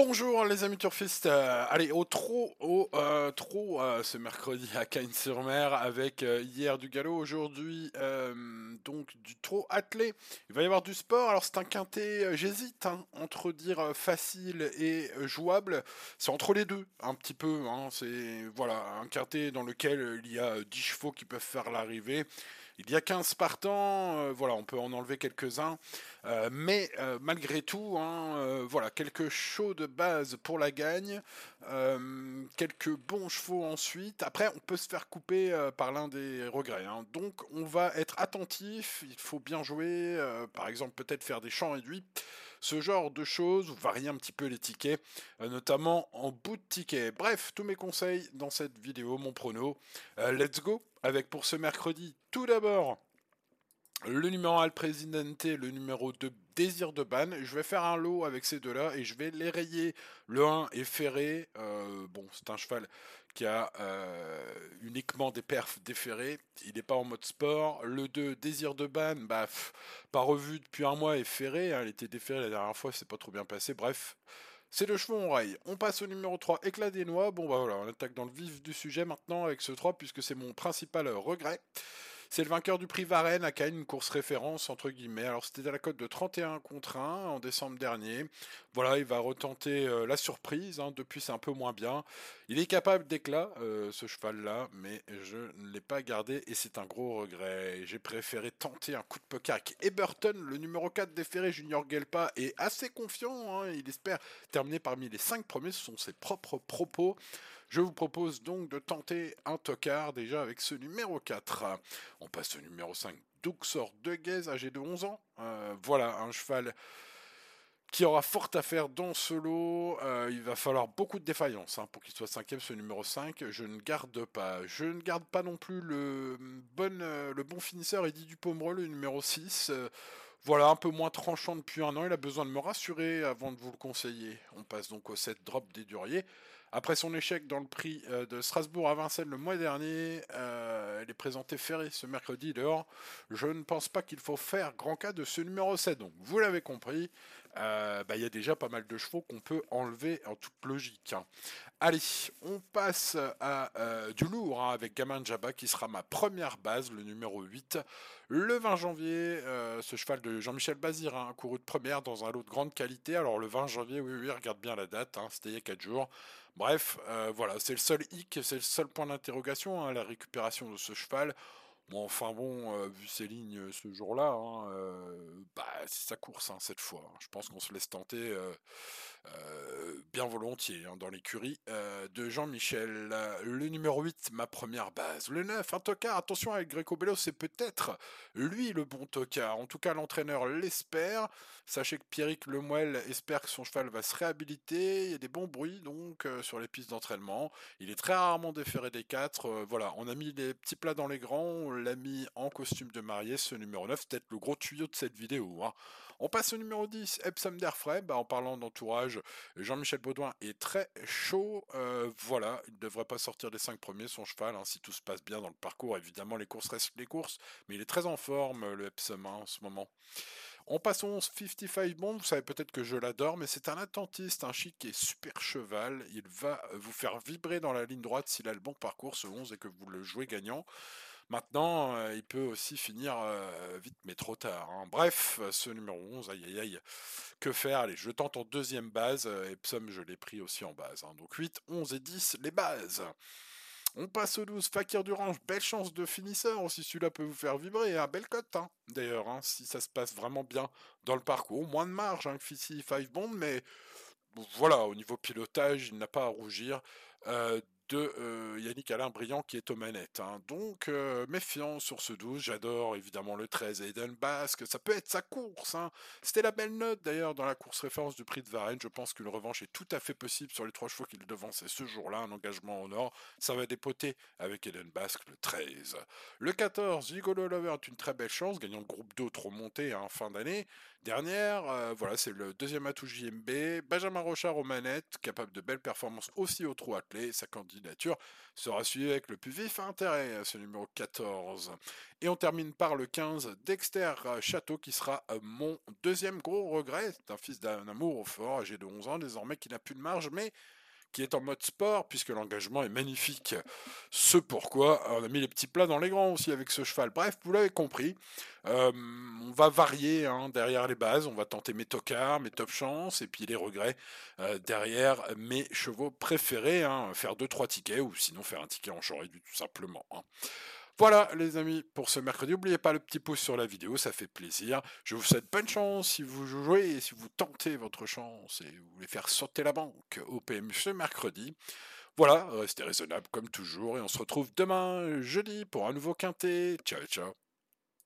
Bonjour les amis turfistes, euh, allez au trop au euh, trop euh, ce mercredi à Cagnes-sur-Mer avec hier du galop, aujourd'hui donc du trop attelé. Il va y avoir du sport, alors c'est un quintet, j'hésite hein, entre dire facile et jouable, c'est entre les deux un petit peu, hein, c'est voilà un quintet dans lequel il y a 10 chevaux qui peuvent faire l'arrivée. Il y a 15 partants, voilà, on peut en enlever quelques-uns, mais malgré tout, hein, voilà, quelque chose de base pour la gagne, euh, quelques bons chevaux ensuite. Après, on peut se faire couper euh, par l'un des regrets. Hein. Donc, on va être attentif. Il faut bien jouer. Euh, par exemple, peut-être faire des champs réduits. Ce genre de choses, ou varier un petit peu les tickets, notamment en bout de ticket. Bref, tous mes conseils dans cette vidéo, mon prono. let's go avec pour ce mercredi, tout d'abord, le numéro 1 Presidente, le numéro 2 Désir de Ban. Je vais faire un lot avec ces deux-là et je vais les rayer. Le 1 est ferré. Euh, bon, c'est un cheval qui a euh, uniquement des perfs déferrés. Il n'est pas en mode sport. Le 2 Désir de Ban, bah, pas revu depuis un mois, est ferré. Hein. Il était déféré la dernière fois, c'est pas trop bien passé. Bref. C'est le cheveu en rail. On passe au numéro 3, éclat des noix. Bon bah voilà, on attaque dans le vif du sujet maintenant avec ce 3 puisque c'est mon principal regret. C'est le vainqueur du prix Varennes à Cannes, une course référence entre guillemets. Alors c'était à la cote de 31 contre 1 en décembre dernier. Voilà, il va retenter euh, la surprise. Hein. Depuis c'est un peu moins bien. Il est capable d'éclat, euh, ce cheval-là, mais je ne l'ai pas gardé et c'est un gros regret. J'ai préféré tenter un coup de poker avec Eberton, le numéro 4 déféré Junior Gelpa, est assez confiant. Hein. Il espère terminer parmi les 5 premiers. Ce sont ses propres propos. Je vous propose donc de tenter un tocard déjà avec ce numéro 4. On passe au numéro 5, Duxor de Guez, âgé de 11 ans. Euh, voilà, un cheval qui aura fort à faire dans ce lot. Euh, il va falloir beaucoup de défaillance hein, pour qu'il soit cinquième, ce numéro 5. Je ne garde pas. Je ne garde pas non plus le bon, euh, le bon finisseur Eddie Dupomereux, le numéro 6. voilà, un peu moins tranchant depuis un an. Il a besoin de me rassurer avant de vous le conseiller. On passe donc au 7 drop des Duriers. Après son échec dans le prix euh, de Strasbourg à Vincennes le mois dernier, euh, elle est présentée ferrée ce mercredi dehors. Je ne pense pas qu'il faut faire grand cas de ce numéro 7. Donc, vous l'avez compris, euh, bah, il y a déjà pas mal de chevaux qu'on peut enlever en toute logique. Hein. Allez, on passe à du lourd hein, avec Gamin Jabba qui sera ma première base, le numéro 8. Le 20 janvier, ce cheval de Jean-Michel Bazir, hein, couru de première dans un lot de grande qualité. Alors le 20 janvier, oui, oui, regarde bien la date, c'était il y a 4 jours. Bref, euh, voilà, c'est le seul hic, c'est le seul point d'interrogation, hein, la récupération de ce cheval. Enfin bon, euh, vu ses lignes euh, ce jour-là, hein, bah, c'est sa course hein, cette fois. Je pense qu'on se laisse tenter bien volontiers dans l'écurie de Jean-Michel. Le numéro 8, ma première base. Le 9, un tocard. Attention avec Greco Bello, c'est peut-être lui le bon tocard. En tout cas, l'entraîneur l'espère. Sachez que Pierrick Lemoel espère que son cheval va se réhabiliter. Il y a des bons bruits donc sur les pistes d'entraînement. Il est très rarement déféré des 4. voilà, on a mis les petits plats dans les grands l'a mis en costume de mariée, ce numéro 9, c'est peut-être le gros tuyau de cette vidéo. Hein. On passe au numéro 10, Epsom d'Airfray. Bah, en parlant d'entourage, Jean-Michel Baudouin est très chaud. Euh, voilà, il ne devrait pas sortir des 5 premiers, son cheval, hein, si tout se passe bien dans le parcours. Évidemment, les courses restent les courses, mais il est très en forme, le Epsom, hein, en ce moment. On passe au 11 55 Bond, vous savez peut-être que je l'adore, mais c'est un attentiste, un chic et super cheval. Il va vous faire vibrer dans la ligne droite s'il a le bon parcours, ce 11, et que vous le jouez gagnant. Maintenant, euh, il peut aussi finir euh, vite, mais trop tard. Hein. Bref, ce numéro 11, aïe aïe aïe, que faire? Allez, je tente en deuxième base, euh, Epsom, je l'ai pris aussi en base. Hein. Donc 8, 11 et 10, les bases. On passe au 12, Fakir d'Orange, belle chance de finisseur aussi, celui-là peut vous faire vibrer, un belle cote, hein. d'ailleurs, hein, si ça se passe vraiment bien dans le parcours, moins de marge hein, que Fissy 5 Bond, mais voilà, au niveau pilotage, il n'a pas à rougir de euh, Yannick Alain Briand qui est aux manettes. Hein. Donc, euh, méfiant sur ce 12. J'adore évidemment le 13 Aiden Basque. Ça peut être sa course. Hein. C'était la belle note d'ailleurs dans la course référence du prix de Varennes. Je pense qu'une revanche est tout à fait possible sur les trois chevaux qu'il devançait ce jour-là. Un engagement au nord. Ça va dépoter avec Eden Basque le 13. Le 14, Gigolo Lover est une très belle chance. Gagnant le groupe 2 trop monté en fin d'année. dernière. Euh, voilà, c'est le deuxième atout JMB. Benjamin Rochard aux manettes, capable de belles performances aussi au trou attelé. Sa sera suivie avec le plus vif intérêt, ce numéro 14. Et on termine par le 15, Dexter Château, qui sera euh, mon deuxième gros regret. C'est un fils d'un amour fort, âgé de 11 ans désormais, qui n'a plus de marge, mais qui est en mode sport, puisque l'engagement est magnifique. Ce pourquoi on a mis les petits plats dans les grands aussi avec ce cheval. Bref, vous l'avez compris, euh, on va varier hein, derrière les bases, on va tenter mes tocards, mes top chances, et puis les regrets euh, derrière mes chevaux préférés, hein. faire 2-3 tickets, ou sinon faire un ticket en choré tout simplement. Hein. Voilà les amis pour ce mercredi. N'oubliez pas le petit pouce sur la vidéo, ça fait plaisir. Je vous souhaite bonne chance si vous jouez et si vous tentez votre chance et vous voulez faire sauter la banque au PMU ce mercredi. Voilà, restez raisonnable comme toujours et on se retrouve demain jeudi pour un nouveau quintet. Ciao ciao